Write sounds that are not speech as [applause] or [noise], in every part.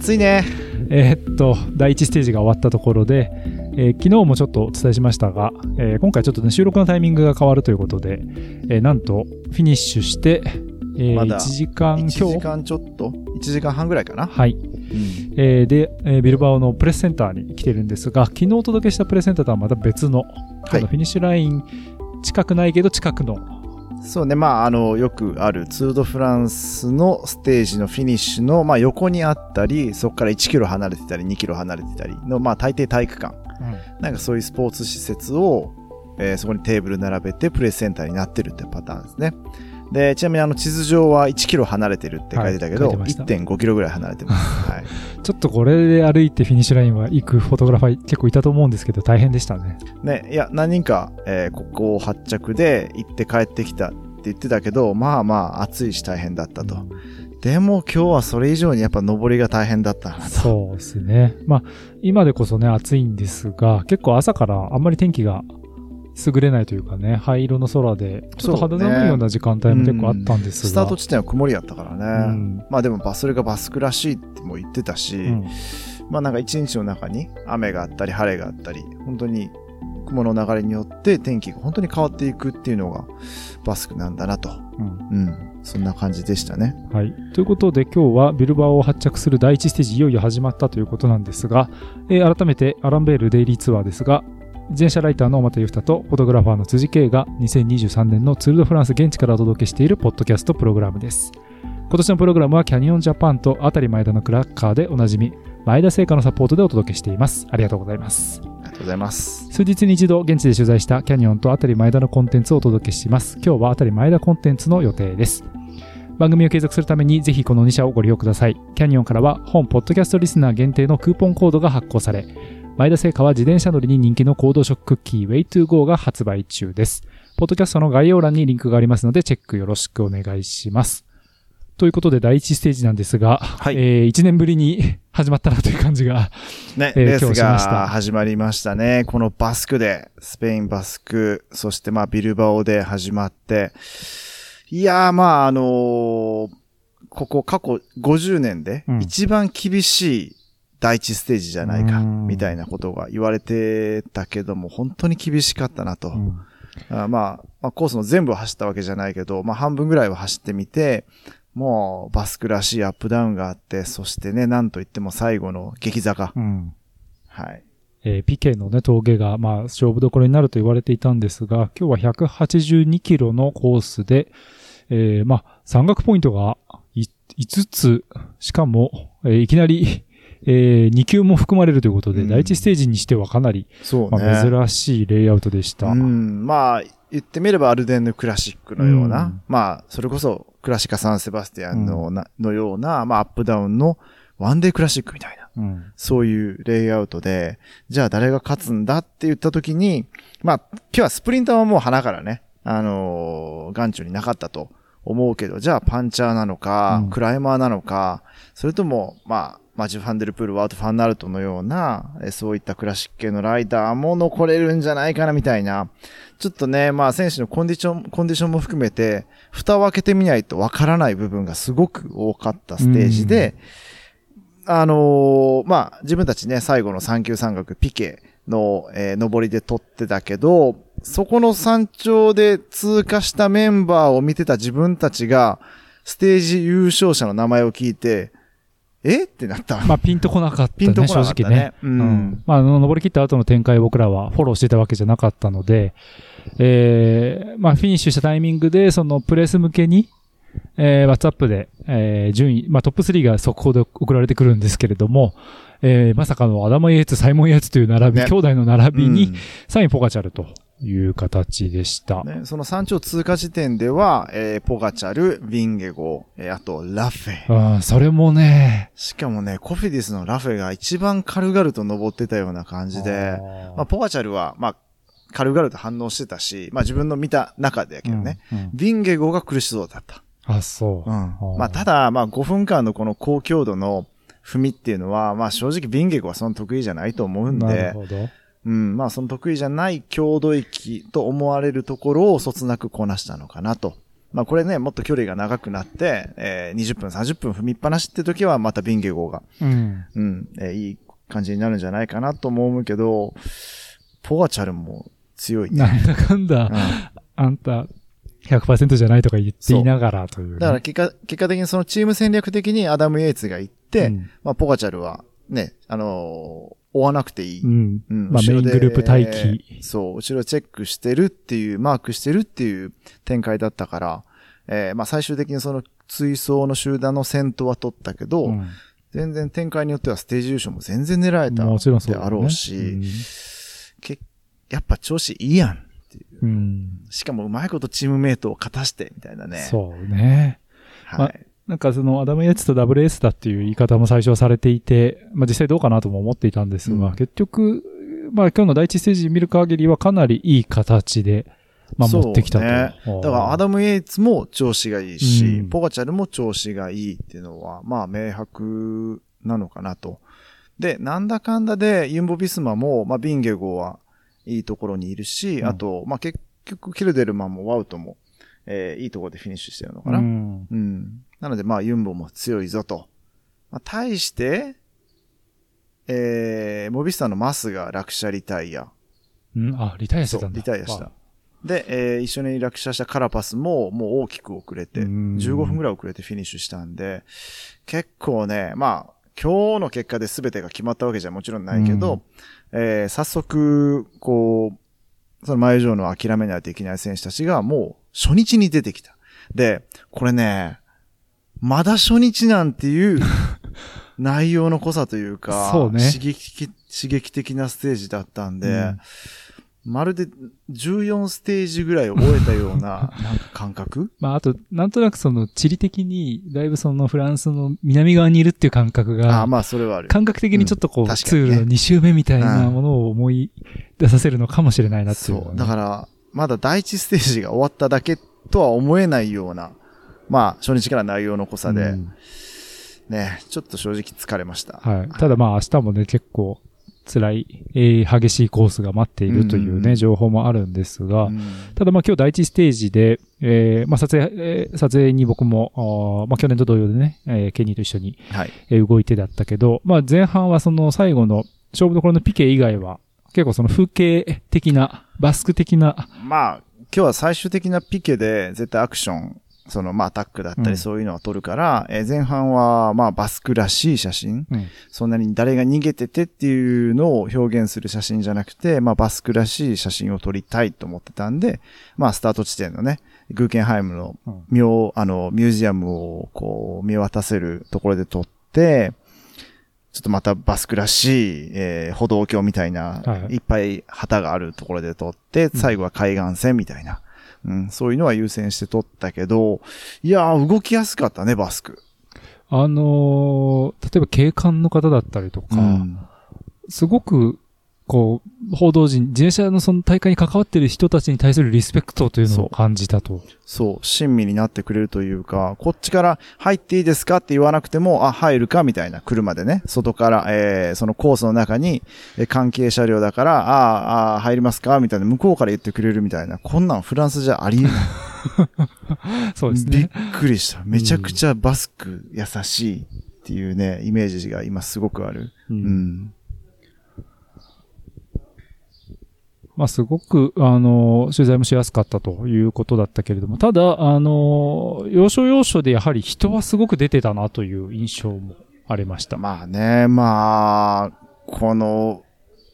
暑いね。えーっと、第1ステージが終わったところで、えー昨日もちょっとお伝えしましたが、えー今回ちょっとね、収録のタイミングが変わるということで、えーなんと、フィニッシュして、えーまだ1時間1今日、時間ちょっと ?1 時間半ぐらいかな？はい。うん。えーで、えービルバオのプレスセンターに来てるんですが、昨日お届けしたプレスセンターとはまた別の、はいフィニッシュライン近くないけど近くの、そうね、まあ、あの、よくあるツール・ド・フランスのステージのフィニッシュの、まあ、横にあったり、そこから1キロ離れてたり、2キロ離れてたりの、まあ、大抵体育館。なんかそういうスポーツ施設を、えーそこにテーブル並べてプレスセンターになってるってパターンですね。で、ちなみにあの地図上は1キロ離れてるって書いてたけど、はい書いてました1.5キロぐらい離れてます。はい。ちょっとこれで歩いてフィニッシュラインは行くフォトグラファー結構いたと思うんですけど、大変でしたね。ね、いや、何人か、えーここを発着で行って帰ってきたって言ってたけど、まあまあ暑いし大変だったと。でも今日はそれ以上にやっぱ登りが大変だったなと。そうですね。まあ、今でこそね、暑いんですが、結構朝からあんまり天気が優れないというかね、灰色の空で、ちょっと肌寒いような時間帯も結構あったんですが。スタート地点は曇りやったからね。うんまあでもバそれがバスクらしいっても言ってたし、うんまあなんか一日の中に雨があったり晴れがあったり、本当に雲の流れによって天気が本当に変わっていくっていうのがバスクなんだなと。うんうん。そんな感じでしたね。はい。ということで今日はビルバオを発着する第一ステージいよいよ始まったということなんですが、えー改めてアランベールデイリーツアーですが、自転車ライターの又裕太とフォトグラファーの辻圭が2023年のツール・ド・フランス現地からお届けしているポッドキャストプログラムです。今年のプログラムはキャニオンジャパンとあたり前田のクラッカーでおなじみ、前田製菓のサポートでお届けしています。ありがとうございます。ありがとうございます。数日に一度現地で取材したキャニオンとあたり前田のコンテンツをお届けします。今日はあたり前田コンテンツの予定です。番組を継続するためにぜひこの2社をご利用ください。キャニオンからは本ポッドキャストリスナー限定のクーポンコードが発行され、前田製菓は自転車乗りに人気のコードショックキー Way2Go が発売中です。ポッドキャストの概要欄にリンクがありますのでチェックよろしくお願いします。ということで第1ステージなんですが、はいえー1年ぶりに始まったなという感じがね、えーレース今日しましたが始まりましたね。このバスクで、スペインバスク、そしてまあビルバオで始まって、いやーまああのーここ過去50年でうん一番厳しい第一ステージじゃないか、うんみたいなことが言われてたけども、本当に厳しかったなと。うんあまあ、まあ、コースの全部を走ったわけじゃないけど、まあ半分ぐらいは走ってみて、もうバスクらしいアップダウンがあって、そしてね、なんといっても最後の激坂。うんはい。えーピケのね、峠が、まあ、勝負どころになると言われていたんですが、今日は182キロのコースで、えーまあ、山岳ポイントがい5つ、しかも、えーいきなり、え2級も含まれるということで、うん第一ステージにしてはかなり、そうね。まあ、珍しいレイアウトでした。うん。まあ、言ってみればアルデンヌクラシックのような、うんまあ、それこそクラシカサンセバスティアンの,、なのような、まあ、アップダウンのワンデークラシックみたいな。うんそういうレイアウトで、じゃあ誰が勝つんだって言った時に、まあ、今日はスプリンターはもう花からね、あのー眼中になかったと思うけど、じゃあパンチャーなのか、うんクライマーなのか、それとも、まあ、マジュ・ファンデルプール、ワート・ファンナルトのような、えそういったクラシック系のライダーも残れるんじゃないかなみたいな、ちょっとね、まあ選手のコンディション、コンディションも含めて、蓋を開けてみないとわからない部分がすごく多かったステージで、あのーまあ、自分たちね、最後の三級山岳ピケの、えー登りで撮ってたけど、そこの山頂で通過したメンバーを見てた自分たちが、ステージ優勝者の名前を聞いて、え？ってなった。まあ、ピンとこなかったね、[laughs] ピンとこなかったね正直ね。ううんん。まあ、あの、登り切った後の展開を僕らはフォローしてたわけじゃなかったので、えー、まあ、フィニッシュしたタイミングで、そのプレス向けに、えー、WhatsApp で、えー、順位、まあ、トップ3が速報で送られてくるんですけれども、えー、まさかのアダム・イエーツ、サイモン・イエーツという並び、ね兄弟の並びに、うん3位ポガチャルという形でした。ね、その山頂通過時点では、えーポガチャル、ビンゲゴ、えーあと、ラフェ。うん、それもね、しかもね、コフィディスのラフェが一番軽々と登ってたような感じで、まあ、ポガチャルは、まあ、軽々と反応してたし、まあ自分の見た中でやけどね、うんうんビンゲゴが苦しそうだった。あ、そう。うん。まあただ、まあ5分間のこの高強度の踏みっていうのは、まあ正直ビンゲゴはその得意じゃないと思うんで、なるほど。うん、まあその得意じゃない強度域と思われるところをそつなくこなしたのかなと。まあこれね、もっと距離が長くなって、えー20分、30分踏みっぱなしって時はまたビンゲゴが、うん。うん、えーいい感じになるんじゃないかなとも思うけど、ポガチャルも強いね。なんだかんだ、うん。あんた100%じゃないとか言っていながらというね、だから結果、結果的にそのチーム戦略的にアダム・イエイツが行って、うん。まあポガチャルはね、あのー追わなくていい。うん。うんまあメイングループ待機そう、後ろチェックしてるっていう、マークしてるっていう展開だったから、えーまあ最終的にその追走の集団の先頭は取ったけど、うん全然展開によってはステージ優勝も全然狙えたもちろんそうだねであろうし、けやっぱ調子いいやん。うん。うんしかもうまいことチームメイトを勝たして、みたいなね。そうね。はい。なんかそのアダム・イェーツとダブルエースだっていう言い方も最初はされていて、まあ実際どうかなとも思っていたんですが、うん。結局、まあ今日の第一ステージ見る限りはかなりいい形で、まあ持ってきたと。ね。だからアダム・イエイツも調子がいいし、うん。ポガチャルも調子がいいっていうのは、まあ明白なのかなと。で、なんだかんだでユンボ・ビスマも、まあビンゲゴはいいところにいるし、うん。あと、まあ結局キルデルマンもワウトも、えーいいところでフィニッシュしてるのかな。ううん。ん。なのでまあユンボも強いぞと。まあ対して、えー、モビスターのマスが落車リタイア。うんあ、リタイアしてたんだ。リタイアしたわ。で、えー一緒に落車したカラパスももう大きく遅れて、うん15分ぐらい遅れてフィニッシュしたんで、結構ね、まあ、今日の結果で全てが決まったわけじゃもちろんないけど、えー早速、こう、その前以上の諦めないといけない選手たちがもう初日に出てきた。で、これね、まだ初日なんていう [laughs] 内容の濃さというか、そうね刺激的、刺激的なステージだったんで、うんまるで14ステージぐらいを終えたような、[laughs] なんか感覚まああと、なんとなくその地理的に、だいぶそのフランスの南側にいるっていう感覚あがあ、、まあそれはある。感覚的にちょっとこう、うんねツールの2周目みたいなものを思い出させるのかもしれないなっていうね、そう。だから、まだ第一ステージが終わっただけとは思えないような、まあ初日から内容の濃さで、うんね、ちょっと正直疲れました。はい。ただまあ明日もね、結構辛い、えー激しいコースが待っているというね、うん情報もあるんですが、うんただまあ今日第一ステージで、えーまあ撮影、えー撮影に僕も、まあ去年と同様でね、えーケニーと一緒に、はい。えー動いてだったけど、まあ前半はその最後の勝負どころのピケ以外は、結構その風景的な、バスク的な、まあ、今日は最終的なピケで絶対アクション、そのまあアタックだったうん。りそういうのは撮るから、えー前半はまあバスクらしい写真、うん。そんなに誰が逃げててっていうのを表現する写真じゃなくて、まあバスクらしい写真を撮りたいと思ってたんで、まあスタート地点のね、グーケンハイムのうん。あの、ミュージアムをこう見渡せるところで撮って、ちょっとまたバスクらしい、えー歩道橋みたいな、はい。い、っぱい旗があるところで撮って、最後は海岸線みたいな、うん、そういうのは優先して撮ったけど、いやー、動きやすかったね、バスク。あのー例えば警官の方だったりとか、うん。すごく、こう、報道陣、自転車のその大会に関わってる人たちに対するリスペクトというのを感じたと。そう、親身になってくれるというか、こっちから入っていいですかって言わなくても、あ、入るかみたいな、車でね、外から、えー、そのコースの中に、えー関係車両だから、あーあー、入りますかみたいな、向こうから言ってくれるみたいな、こんなんフランスじゃありえない。[laughs] そうですびっね。くりした。めちゃくちゃバスク優しいっていうね、イメージが今すごくある。ううんん。まあ、すごく、あの、取材もしやすかったということだったけれども、ただ、あの、要所要所でやはり人はすごく出てたなという印象もありました。まあね、まあ、この、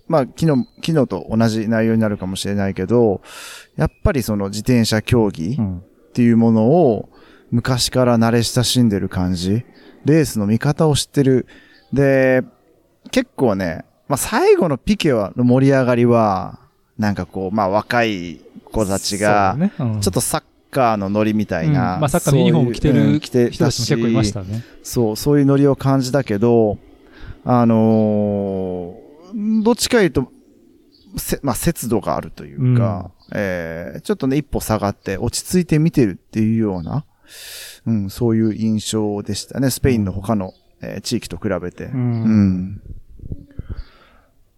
まあ、昨日、昨日と同じ内容になるかもしれないけど、やっぱりその自転車競技うん。っていうものを昔から慣れ親しんでる感じ。レースの見方を知ってる。で、結構ね、まあ最後のピケは、の盛り上がりは、なんかこう、まあ若い子たちが、そうねうんちょっとサッカーのノリみたいな。うんまあ、サッカーのユニフォーム着てる着て人たちも結構いましたね。そう、そういうノリを感じたけど、あのーどっちかいうと、せ、まあ、節度があるというか、えーちょっとね、一歩下がって落ち着いて見てるっていうような、うん、そういう印象でしたね。スペインの他の、えー地域と比べて。ううんん。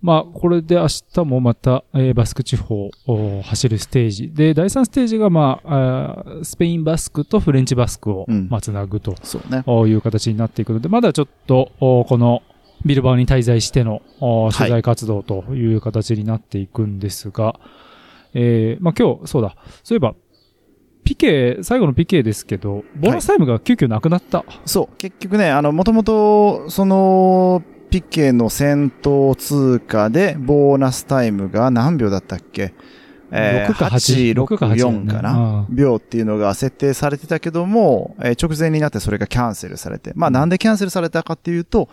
まあ、これで明日もまた、えーバスク地方を走るステージ。で、第3ステージが、まあ、あースペインバスクとフレンチバスクを、うんまあ、つなぐとね。いう形になっていくので、まだちょっと、おこのビルバオに滞在しての取材活動という形になっていくんですが、えーまあ今日、そうだ、そういえば、ピケ、最後のピケですけど、ボーナスタイムが急遽なくなった。そう、結局ね、あの、もともと、その、ピケの先頭通過で、ボーナスタイムが何秒だったっけ？えー、6か8 8、6、6か8 4かな、秒っていうのが設定されてたけども、えー直前になってそれがキャンセルされて。まあなんでキャンセルされたかっていうと、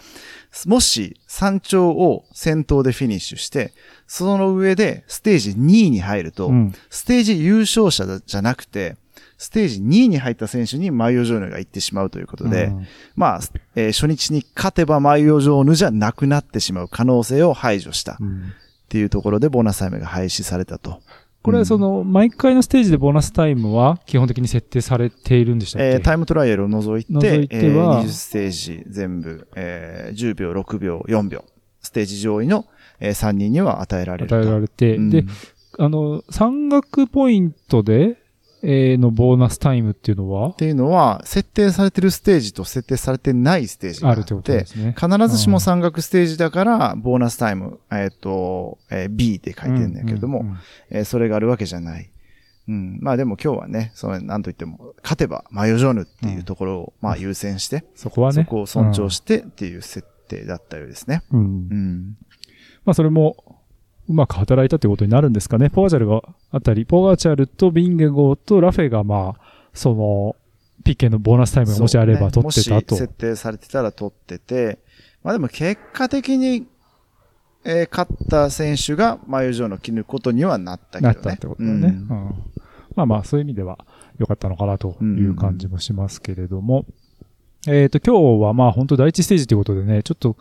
もし山頂を先頭でフィニッシュして、その上でステージ2位に入ると、うん。ステージ優勝者じゃなくて、ステージ2位に入った選手にマイオジョーヌが行ってしまうということで、うん。まあ、えー初日に勝てばマイオジョーヌじゃなくなってしまう可能性を排除したっうん。ていうところでボーナスタイムが廃止されたと。これはその、毎回のステージでボーナスタイムは基本的に設定されているんでしたっけ？えータイムトライアルを除いて、除いてはえー20ステージ全部、えー10秒、6秒、4秒、ステージ上位の、え3人には与えられると。与えられて、うん。で、あの、山岳ポイントで、えーのボーナスタイムっていうのは？っていうのは、設定されてるステージと設定されてないステージがあっあるってで、すね。必ずしも山岳ステージだから、ボーナスタイム、えっ、と、えー B って書いてるんだけども、うんうんうんえーそれがあるわけじゃない。うん。まあでも今日はね、その、なんといっても、勝てばマヨジョーヌっていうところを、まあ優先して、そこはね。そこを尊重してっていう設定だったようですね。うん。うん。まあそれも、うまく働いたということになるんですかね。ポガチャルがあたり、ポガチャルとビンゲゴとラフェがまあ、その、ピケのボーナスタイムがもしあれば取ってたと。ね設定されてたら取ってて、まあでも結果的に、えー勝った選手がマヨジョーヌを切ることにはなったけどね。なったってことだよね。うんうんまあまあ、そういう意味では良かったのかなという感じもしますけれども。えっ、と、今日はまあ本当第一ステージということでね、ちょっと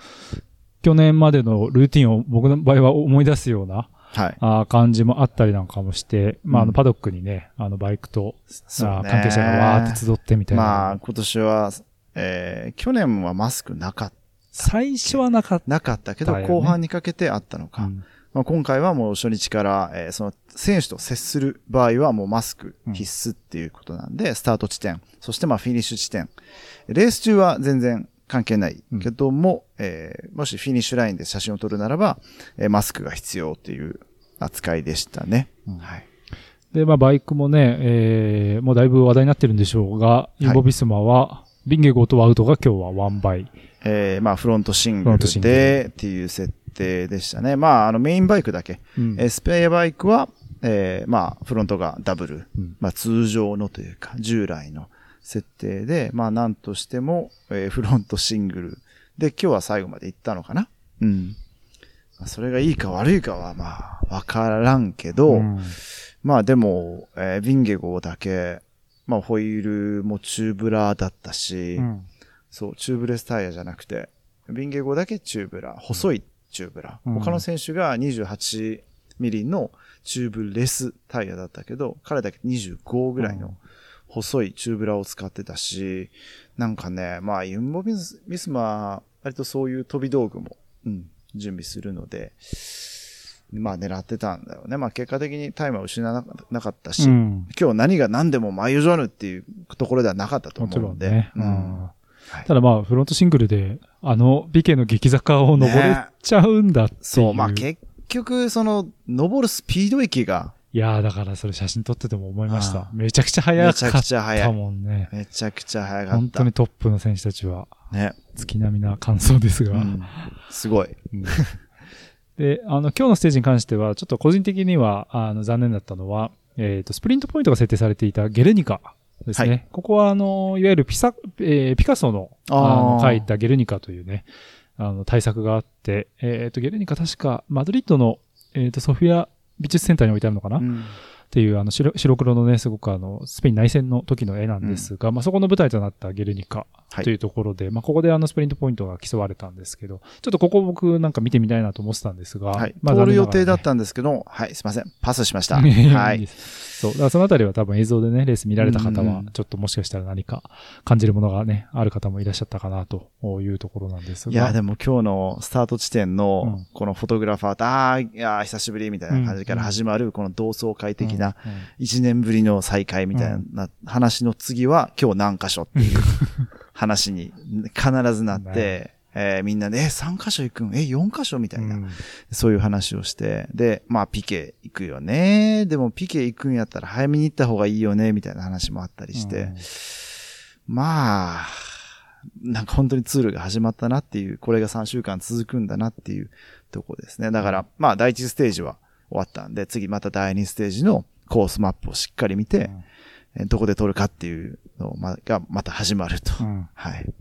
去年までのルーティンを僕の場合は思い出すようなはい。あー感じもあったりなんかもして、まああうんのパドックにね、あのバイクと、そうね関係者がわーって集ってみたいな。まあ、今年は、えー去年はマスクなかっ最初はなかった。なかったけど、後半にかけてあったのか。うんまあ、今回はもう初日から、えーその選手と接する場合はもうマスク必須っていうことなんで、スタート地点、そしてまあフィニッシュ地点。レース中は全然関係ないけども、えーもしフィニッシュラインで写真を撮るならば、えーマスクが必要っていう扱いでしたね。うんはい。で、まあバイクもね、えー、もうだいぶ話題になってるんでしょうが、インボビスマは、ビンゲゴとワウトが今日はワンバイ。えーまあフロントシングルフロントシングルでっていう設定でしたね。まああのメインバイクだけ。うんえースペアバイクは、えーまあフロントがダブル。うんまあ通常のというか、従来の設定で、まあなんとしても、えーフロントシングル。で、今日は最後まで行ったのかな？うん。まあそれがいいか悪いかはまあ、わからんけど、うんまあでも、えービンゲゴだけ、まあホイールもチューブラーだったし、うんそう、チューブレスタイヤじゃなくて、ビンゲゴだけチューブラー、細いチューブラー。うん他の選手が28ミリのチューブレスタイヤだったけど、彼だけ25ぐらいの細いチューブラーを使ってたし、なんかね、まあ、ユンボ・ヴィスマ、割とそういう飛び道具も、うん、準備するので、まあ狙ってたんだよね。まあ結果的にタイムは失わなかったし、うん今日何が何でもマイヨジョーヌっていうところではなかったと思うので。ね。ううんただまあ、フロントシングルで、あの、ピケの激坂を登れちゃうんだっていう。そう、まあ結局、その、登るスピード域がいやーだからそれ写真撮ってても思いました。めちゃくちゃ速めちゃかっくちゃ速い。たもんね。めちゃくちゃ速かった。本当にトップの選手たちは、ね。月並みな感想ですが。うんすごい。で、あの、今日のステージに関しては、ちょっと個人的には、あの、残念だったのは、えっ、と、スプリントポイントが設定されていたゲルニカですね。はここは、あの、いわゆるピサ、えーピカソの、あの、あー描いたゲルニカというね、あの、対策があって、えっ、と、ゲルニカ確か、マドリッドの、えっ、と、ソフィア美術センターに置いてあるのかな、うんっていうあの白白黒のね、すごくあの、スペイン内戦の時の絵なんですが、まあそこの舞台となったゲルニカはいというところで、まあここであのスプリントポイントが競われたんですけど、ちょっとここ僕なんか見てみたいなと思ってたんですが、はい。まあ通る予定だっ残たんですけど、はい、すいません。パスしました。[laughs] はいい。そう。だからそのあたりは多分映像でね、レース見られた方はちょっともしかしたら何か感じるものがね、ある方もいらっしゃったかなというところなんですが。いや、でも今日のスタート地点うのん、このフォトグラファーと、ああ、いやー、久しぶりみたいな感じから始まる、この同窓会的な、うんうん。一年ぶりの再会みたいな話の次は、今日何箇所っていう話に必ずなって、[laughs] えーみんなで、え、3箇所行くん？え、4箇所？みたいな、うん。そういう話をして、で、まあ、ピケ行くよね。でも、ピケ行くんやったら早めに行った方がいいよね、みたいな話もあったりして、まあ、なんか本当にツールが始まったなっていう、これが3週間続くんだなっていうとこですね。だから、まあ、第1ステージは終わったんで、次また第2ステージのコースマップをしっかり見て、えどこで撮るかっていうのまがまた始まると。うん。はい。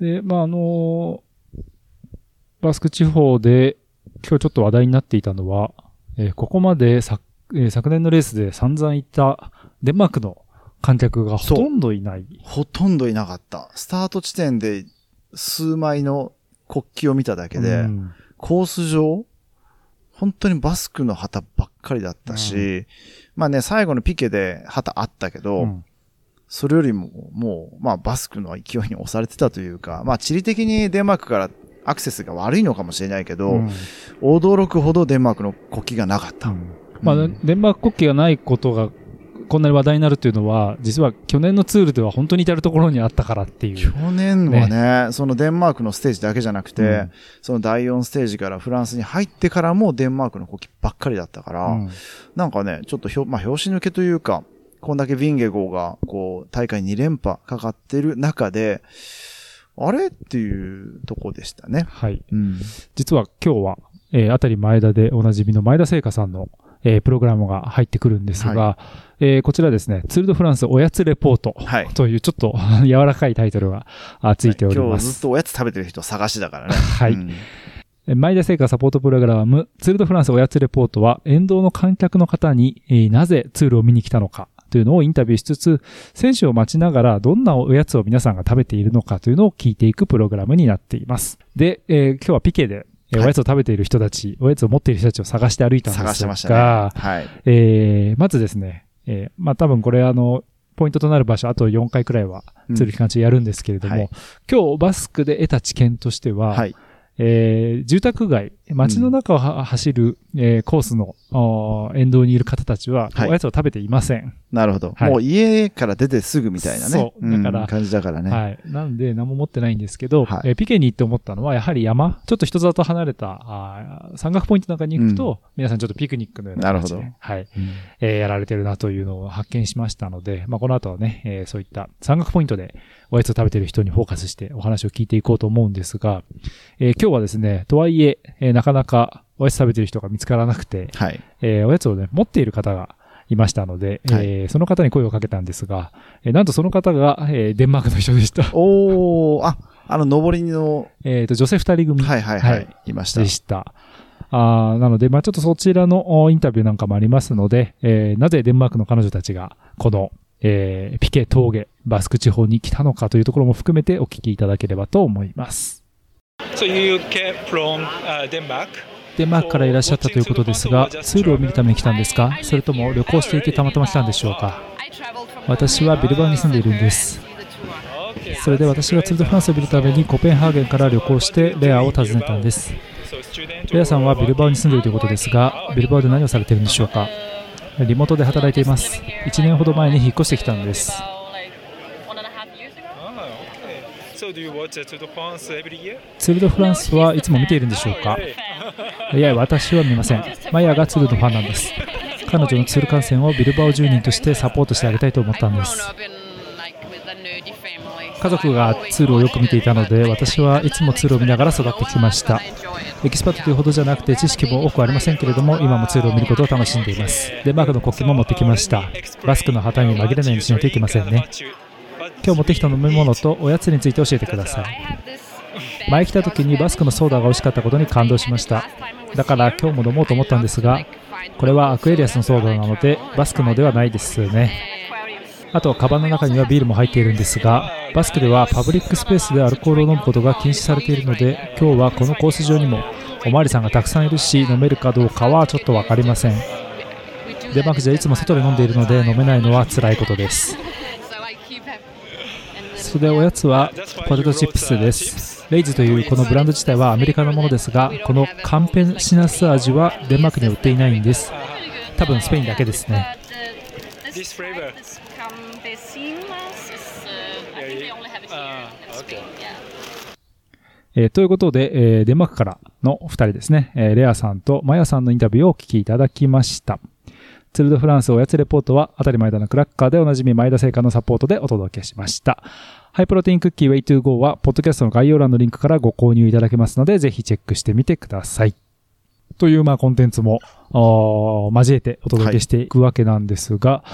で、まあ、あのバスク地方で今日ちょっと話題になっていたのは、えーここまで昨,、えー昨年のレースで散々いたデンマークの観客がほとんどいない。ほとんどいなかった。スタート地点で数枚の国旗を見ただけで、うんコース上、本当にバスクの旗ばっかりだったし、まあね、最後のピケで旗あったけど、うんそれよりも、もう、まあ、バスクの勢いに押されてたというか、まあ、地理的にデンマークからアクセスが悪いのかもしれないけど、うん。驚くほどデンマークの国旗がなかった。まあ、うん。デンマーク国旗がないことがこんなに話題になるっていうのは、実は去年のツールでは本当に至るところにあったからっていう。去年はねそのデンマークのステージだけじゃなくて、うん。その第4ステージからフランスに入ってからもデンマークの国旗ばっかりだったから、うん。なんかね、ちょっとひょ、まあ、拍子抜けというか、こんだけヴィンゲゴーが、こう、大会2連覇かかってる中で、あれっていうとこでしたね。はい。うん。実は今日は、えー、あたり前田でおなじみの前田聖華さんの、えープログラムが入ってくるんですが、はえーこちらですね、ツールドフランスおやつレポートはい。というちょっと [laughs] 柔らかいタイトルがあついており今日ずっます。とおやつ食べてる人探しだからね。はいうんえー前田聖華サポートプログラム、ツールドフランスおやつレポートは、沿道の観客の方に、えーなぜツールを見に来たのかというのをインタビューしつつ、選手を待ちながらどんなおやつを皆さんが食べているのかというのを聞いていくプログラムになっています。で、えー今日はピケで、おやつを食べている人たち、おやつを持っている人たちを探して歩いたんですが、探してましたね。はい。えーまずですね、えーまあ多分これあの、ポイントとなる場所、あと4回くらいはツール期間中やるんですけれども、うんはい今日バスクで得た知見としては、はい。えー住宅街、街の中をは走る、えーコースの沿道にいる方たちは、はいおやつを食べていません。なるほど。はいもう家から出てすぐみたいなね。そうだからん感じだからね。はい。なんで何も持ってないんですけど、はいえーピケに行って思ったのは、やはり山、ちょっと人里離れたあー山岳ポイントなんかに行くと、皆さんちょっとピクニックのような感じで、なるほはい。うんえーやられてるなというのを発見しましたので、まあ、この後はね、えーそういった山岳ポイントでおやつを食べてる人にフォーカスしてお話を聞いていこうと思うんですが、えー今日はですね、とはいええーなかなかおやつ食べてる人が見つからなくて、はい。えーおやつをね、持っている方がいましたので、はいえーその方に声をかけたんですが、えーなんとその方が、えーデンマークの人でした。おー、あ、あの、上りの、[laughs] えっと、女性二人組はいはいははいい。いましたで。した。あーなので、まあちょっとそちらのおインタビューなんかもありますので、えーなぜデンマークの彼女たちが、この、えーピケ峠、バスク地方に来たのかというところも含めてお聞きいただければと思います。デンマークからいらっしゃったということですが、ツールを見るために来たんですか？それとも旅行していてたまたま来たんでしょうか？私はビルバオに住んでいるんです。それで私がツール・ド・フランスを見るためにコペンハーゲンから旅行してレアを訪ねたんです。レアさんはビルバオに住んでいるということですが、ビルバオで何をされているんでしょうか？リモートで働いています。1年ほど前に引っ越してきたんです。ツール・ド・フランスはいつも見ているんでしょうか？いや、私は見ません。マヤがツールのファンなんです。彼女のツール観戦をビルバオ住人としてサポートしてあげたいと思ったんです。家族がツールをよく見ていたので、私はいつもツールを見ながら育ってきました。エキスパートというほどじゃなくて知識も多くありませんけれども、今もツールを見ることを楽しんでいます。デンマークの国旗も持ってきました。バスクの旗に紛れないようにしないといけませんね。今日持ってきた飲み物とおやつについて教えてください。前来た時にバスクのソーダが美味しかったことに感動しました。だから今日も飲もうと思ったんですが、これはアクエリアスのソーダなので、バスクのではないですね。あと、カバンの中にはビールも入っているんですが、バスクではパブリックスペースでアルコールを飲むことが禁止されているので、今日はこのコース上にもおまわりさんがたくさんいるし、飲めるかどうかはちょっとわかりません。デンマークじゃいつも外で飲んでいるので飲めないのは辛いことです。それでおやつはポテトチップスです。レイズというこのブランド自体はアメリカのものですが、このカンペンシナス味はデンマークには売っていないんです。多分スペインだけですね。Uh, Ah. えーということで、えーデンマークからの2人ですね、えーレアさんとマヤさんのインタビューをお聞きいただきました。ツール・ド・フランスおやつレポートは、あたり前田のクラッカーでおなじみ前田製菓のサポートでお届けしました。ハイプロテインクッキー Way to Go は、ポッドキャストの概要欄のリンクからご購入いただけますので、ぜひチェックしてみてください。という、まあ、コンテンツも、交えてお届けしていくわけなんですが、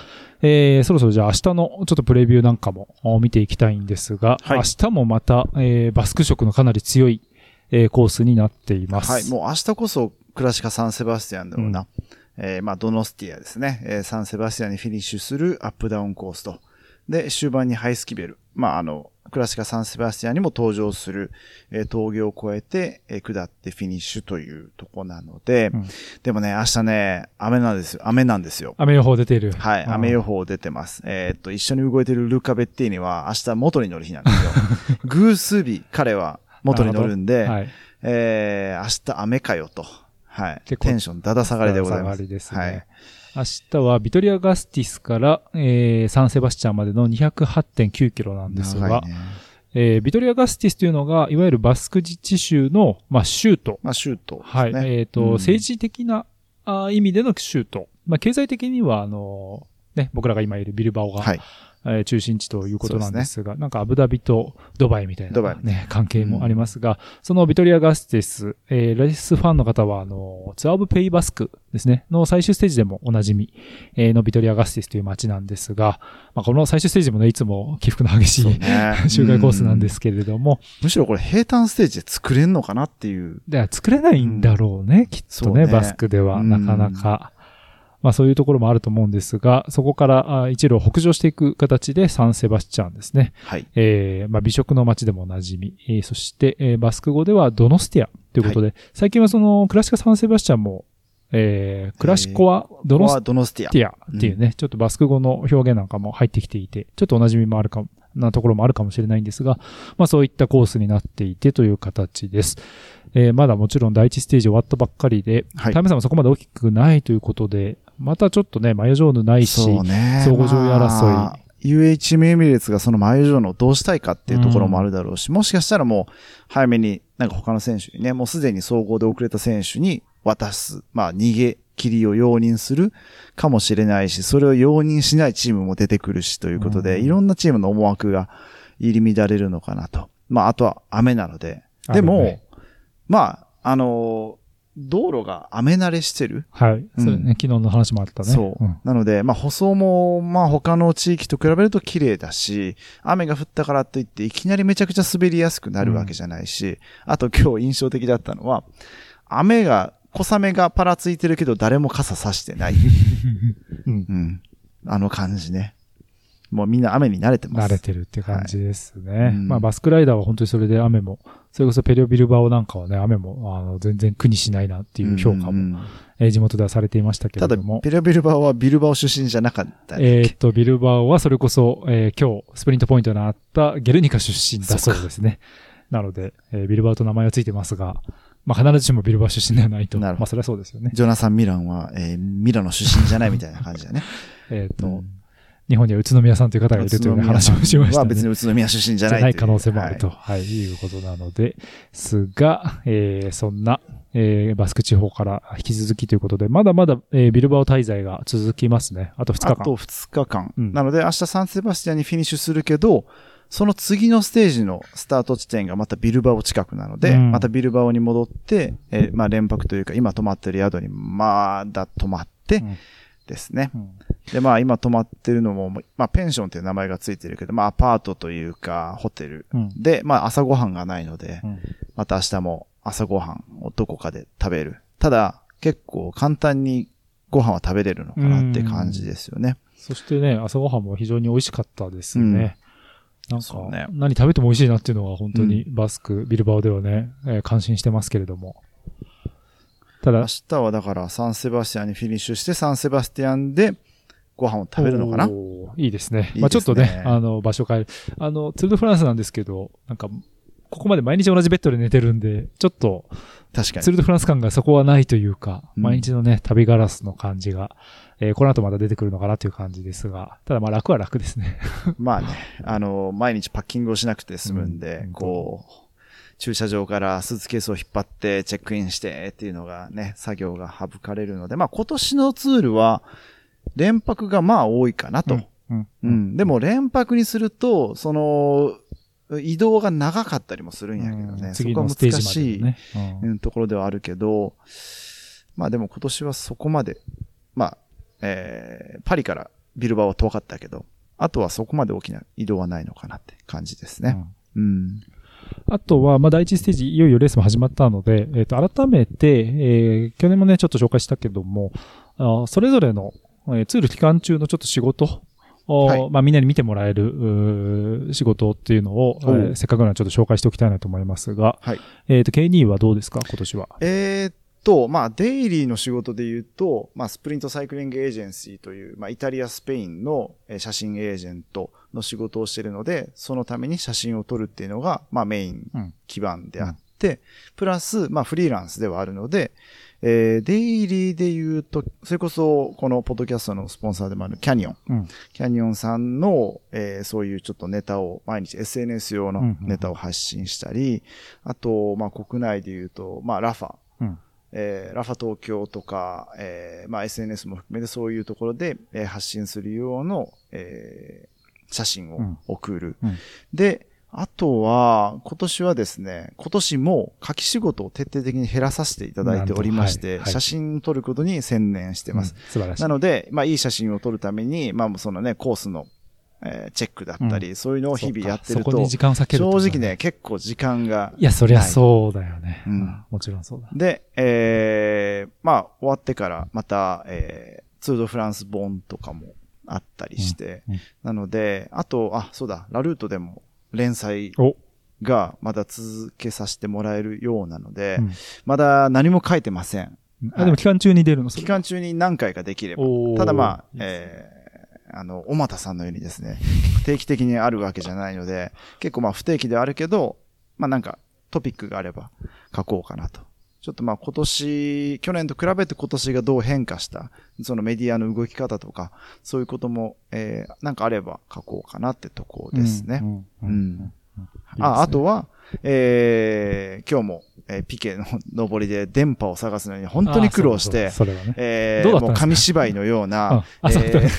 えーそろそろじゃあ明日のちょっとプレビューなんかも見ていきたいんですが、はい明日もまた、えーバスク色のかなり強い、えーコースになっています。はい、もう明日こそクラシカサンセバスティアンだろうな。えーまあ、ドノスティアですね。えーサンセバスティアンにフィニッシュするアップダウンコースと。で、終盤にハイスキベル。まあ、あの、クラシカサンセバスティアンにも登場する、えー峠を越えて、えー下ってフィニッシュというとこなので、うんでもね、明日ね、雨なんですよ。雨なんですよ。雨予報出ている。はい、うん雨予報出てます。えーっと、一緒に動いてるルカ・ベッティーニは明日元に乗る日なんですよ。[laughs] 偶数日、彼は元に乗るんで、はい。えー、明日雨かよと。はい。テンションだだ下がりでございます。下がりですねはい。明日はビトリア・ガスティスから、えーサンセバスチャンまでの208.9キロなんですが、ね。えービトリア・ガスティスというのが、いわゆるバスク自治州の、まあ、州都。まあ、シュート、はい。えっ、と、うん政治的なあー意味での州都。まあ、経済的には、あのね、僕らが今いるビルバオが、はい。えー中心地ということなんですが、なんかアブダビとドバイみたいな、ね、関係もありますが、そのビトリア・ガスティス、えーレースファンの方は、あの、ツアーオブ・ペイ・バスクですね、の最終ステージでもおなじみ、えーのビトリア・ガスティスという街なんですが、まあ、この最終ステージもね、いつも起伏の激しい、ね。[laughs] 周回コースなんですけれども、むしろこれ平坦ステージで作れんのかなっていう。で作れないんだろうね、きっとね、ね。バスクでは、うんなか。なか。まあそういうところもあると思うんですが、そこからあ一路北上していく形でサンセバスチャンですね。はい。えーまあ美食の街でもおなじみ。えーそして、えーバスク語ではドノスティアということで、最近はそのクラシカサンセバスチャンも、えークラシコはドノスティア。っていうね、ちょっとバスク語の表現なんかも入ってきていて、ちょっとおなじみもあるかも、なところもあるかもしれないんですが、まあそういったコースになっていてという形です。えーまだもちろん第一ステージ終わったばっかりで、はいタイム差もそこまで大きくないということで、またちょっとね、マヨジョーヌないし、そうね。相互上位争いまあ UHM エミレーツがその前上のをどうしたいかっていうところもあるだろうし、もしかしたらもう早めになんか他の選手にね、もうすでに総合で遅れた選手に渡す、まあ逃げ切りを容認するかもしれないし、それを容認しないチームも出てくるしということで、うんいろんなチームの思惑が入り乱れるのかなと。まああとは雨なので。でも、雨ねまあ、あのー道路が雨慣れしてる？はい。うんそうね、昨日の話もあったね。そう。んなので、まあ、舗装も、まあ、他の地域と比べると綺麗だし、雨が降ったからといって、いきなりめちゃくちゃ滑りやすくなるわけじゃないし、あと今日印象的だったのは、雨が、小雨がパラついてるけど、誰も傘さしてない。う [laughs] んうん。あの感じね。もうみんな雨に慣れてます。慣れてるって感じですね。うんまあバスクライダーは本当にそれで雨も、それこそペリオビルバオなんかはね、雨も、あの、全然苦にしないなっていう評価も、うんうんえー地元ではされていましたけただれども、。ペラビルバオはビルバオ出身じゃなかったっけ？えーっと、ビルバオはそれこそ、えー今日、スプリントポイントになったゲルニカ出身だそうですね。[laughs] なので、えービルバオと名前はついてますが、まあ必ずしもビルバオ出身ではないと。なるほどまあそれはそうですよね。ジョナサン・ミランは、えーミラノ出身じゃないみたいな感じだね。[laughs] えーっと、うん日本には宇都宮さんという方がいるという、ね、話もしましたね。は別に宇都宮出身じゃない可能性もあると、ははい、いうことなので、すが、えーそんな、えーバスク地方から引き続きということで、まだまだ、えービルバオ滞在が続きますね。あと2日間。あと2日間。うんなので明日サンセバスティアンにフィニッシュするけど、その次のステージのスタート地点がまたビルバオ近くなので、うんまたビルバオに戻って、えーまあ連泊というか今泊まってる宿にまだ泊まってうんですね。うんで、まあ今泊まってるのも、まあペンションっていう名前がついてるけど、まあアパートというかホテル。うんで、まあ朝ごはんがないので、うんまた明日も朝ごはんをどこかで食べる。ただ、結構簡単にご飯は食べれるのかなって感じですよね。そしてね、朝ごはんも非常に美味しかったですね。なんか、ね何食べても美味しいなっていうのは本当にバスク、ビルバオではね、えー感心してますけれども。ただ明、日はだからサンセバスティアンにフィニッシュして、サンセバスティアンでご飯を食べるのかな？いいですね。いいですねまあちょっとね、あの、場所変える。あの、ツールドフランスなんですけど、なんか、ここまで毎日同じベッドで寝てるんで、ちょっと、確かに。ツールドフランス感がそこはないというか、うん毎日のね、旅ガラスの感じが、えーこの後また出てくるのかなという感じですが、ただまあ楽は楽ですね。[laughs] まあね、あの、毎日パッキングをしなくて済むんで、うんこう、駐車場からスーツケースを引っ張ってチェックインしてっていうのがね、作業が省かれるので、まあ今年のツールは、連泊がまあ多いかなと。うん。うん。でも連泊にすると、その、移動が長かったりもするんやけどね。うん次そこは難しい、ね。うんうん、ところではあるけど、まあでも今年はそこまで、まあ、えー、パリからビルバオは遠かったけど、あとはそこまで大きな移動はないのかなって感じですね。うん。あとは、まあ、第一ステージ、いよいよレースも始まったので、えっ、と、改めて、えー去年もね、ちょっと紹介したけども、あそれぞれの、えーツール期間中のちょっと仕事、をはいまあ、みんなに見てもらえる、仕事っていうのを、えーせっかくなのでちょっと紹介しておきたいなと思いますが、はい。えっ、と、K2 はどうですか、今年は？えーっと、まあ、デイリーの仕事で言うと、まあ、スプリントサイクリングエージェンシーという、まあ、イタリア、スペインのえー写真エージェントの仕事をしているので、そのために写真を撮るっていうのが、まあ、メインうん基盤であって、プラス、まあ、フリーランスではあるので、えーデイリーで言うと、それこそ、このポッドキャストのスポンサーでもあるキャニオン。うん。キャニオンさんの、えーそういうちょっとネタを、毎日 SNS 用のネタを発信したり、あと、まあ、国内で言うと、まあ、ラファ。うん。えーラファ東京とか、えーまあ、SNS も含めてそういうところで、えー発信するようの、えー写真をうん送る。うんで、あとは、今年はですね、今年も書き仕事を徹底的に減らさせていただいておりまして、はい写真を撮ることに専念してます。うん素晴らしい。なので、まあ、いい写真を撮るために、まあ、そのね、コースの、えーチェックだったり、そういうのを日々やってるとそこに、時間を割ける正直ね、結構時間が。いや、そりゃそうだよね。うん。もちろんそうだ。で、えー、まあ、終わってから、また、えー、ツールドフランス本とかもあったりして、うんうん。なので、あと、あ、そうだ、ラルートでも連載お、がまだ続けさせてもらえるようなので、うん。まだ何も書いてません。あ、でも期間中に出るの？期間中に何回かできれば。ただまあ、いいですね。えー、あの、おまたさんのようにですね、定期的にあるわけじゃないので、結構まあ不定期ではあるけど、まあなんかトピックがあれば書こうかなと。ちょっとまあ今年、去年と比べて今年がどう変化した、そのメディアの動き方とか、そういうことも、えー、なんかあれば書こうかなってとこですね。うんうんあ、あとは、えー、今日も、えーピケの登りで電波を探すのに本当に苦労してあ、そうそうそれはね。えうだったんですか？もう紙芝居のような、う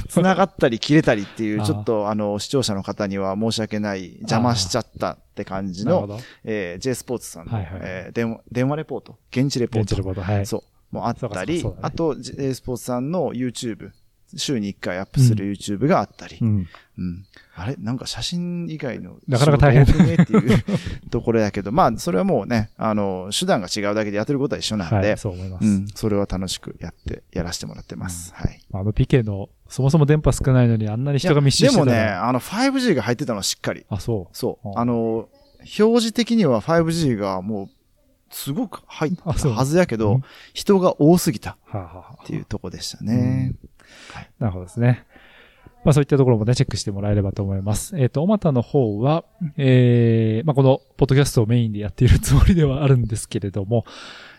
繋がったり切れたりっていう、ちょっとあの、視聴者の方には申し訳ない、邪魔しちゃったって感じの。えー、J スポーツさんの、はいはいえー電話、電話レポート、現地レポート。現地レポート、はい。そう。もあったり、ねあと、J スポーツさんの YouTube、週に1回アップする YouTube があったり、うん。うん。あれ？なんか写真以外の。なかなか大変っていうところやけど、[laughs] まあ、それはもうね、あの、手段が違うだけでやってることは一緒なんで、はい、そう思います。うん。それは楽しくやって、やらせてもらってます。はい。あの、ピケの、そもそも電波少ないのにあんなに人が密集してたらでもね、あの、5G が入ってたのはしっかり。あ、そう。そう。うんあの、表示的には 5G がもう、すごく入ったはずやけどうん、人が多すぎたっていうとこでしたね。なるほどですね。まあそういったところもね、チェックしてもらえればと思います。えっ、と、おまたの方は、えー、まあこの、ポッドキャストをメインでやっているつもりではあるんですけれども、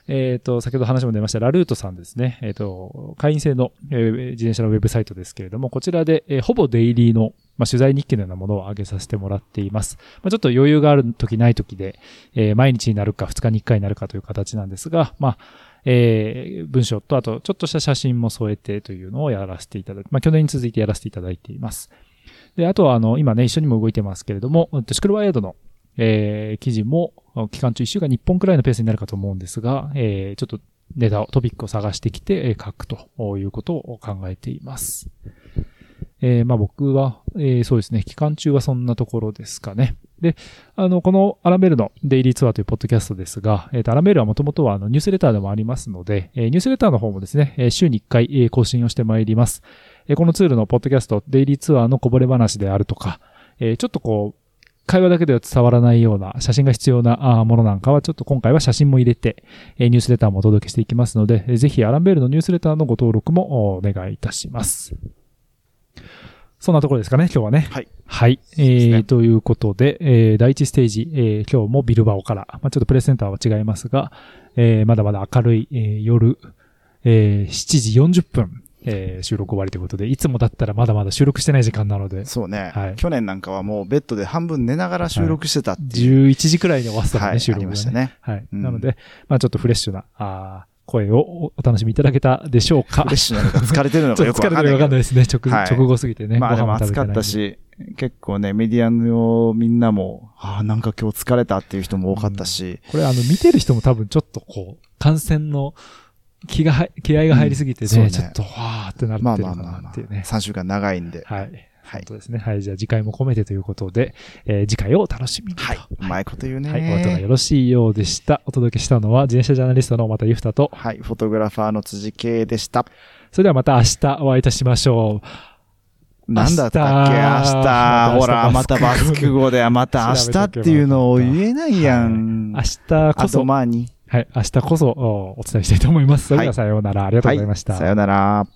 えっ、と、先ほど話も出ました、ラルートさんですね。えっ、と、会員制の、えー自転車のウェブサイトですけれども、こちらで、えーほぼデイリーの、まあ、取材日記のようなものを上げさせてもらっています。まあ、ちょっと余裕がある時ない時で、えー毎日になるか2日に1回になるかという形なんですが、まあ、えー文章と、あと、ちょっとした写真も添えてというのをやらせていただいて、まあ、去年に続いてやらせていただいています。で、あとは、あの、今ね、一緒にも動いてますけれども、シクルワイヤードの、えー記事も、期間中1週間日本くらいのペースになるかと思うんですが、えーちょっとネタを、トピックを探してきて、え書くということを考えています。えーまあ僕は、えーそうですね、期間中はそんなところですかね。で、あの、このアランベルのデイリーツアーというポッドキャストですが、えっ、と、アランベルはもともとはあのニュースレターでもありますので、えーニュースレターの方もですね、えー週に1回、えー更新をしてまいります。えーこのツールのポッドキャスト、デイリーツアーのこぼれ話であるとか、えーちょっとこう、会話だけでは伝わらないような写真が必要なものなんかは、ちょっと今回は写真も入れて、えニュースレターもお届けしていきますので、ぜひアランベールのニュースレターのご登録もお願いいたします。そんなところですかね、今日はね。はい。はい。えうですねー、ということで、えー、第一ステージ、えー、今日もビルバオから、まあ、ちょっとプレスセンターは違いますが、えー、まだまだ明るい、えー、夜、えー、7時40分、えー、収録終わりということで、いつもだったらまだまだ収録してない時間なので、そうね、はい去年なんかはもうベッドで半分寝ながら収録してたっていう。11時くらいに終わってたのね、はい、収録がありました。ね。はい。うんなので、まあちょっとフレッシュな、あー声をおお楽しみいただけたでしょうか？フレッシュなのか疲れてるのかよくわかんないけど。のかわかんないですね。直,、はい直後すぎてね。まあでも暑かった。し、結構ね、メディアのみんなも、ああ、なんか今日疲れたっていう人も多かったし、これあの、見てる人も多分ちょっとこう、感染の気が入、気合が入りすぎてね、うんねちょっと、わーってなってまあるかまあまあまあ、なっていうね。3週間長いんで。はい。はい本当ですね。はい。じゃあ次回も込めてということで、えー次回をお楽しみにと。はい。うまいこと言うね。はい。お後がよろしいようでした。お届けしたのは、自転車ジャーナリストのまたゆふたと、はい。フォトグラファーの辻圭でした。それではまた明日お会いいたしましょう。なんだったっけ？明明日日。ほら、またバスク語で、また明日っていうのを言えないやん。明日こあそと、、まあに。はい。明日こそおお伝えしたいと思います。それではさようなら。ありがとうございました。さよなら。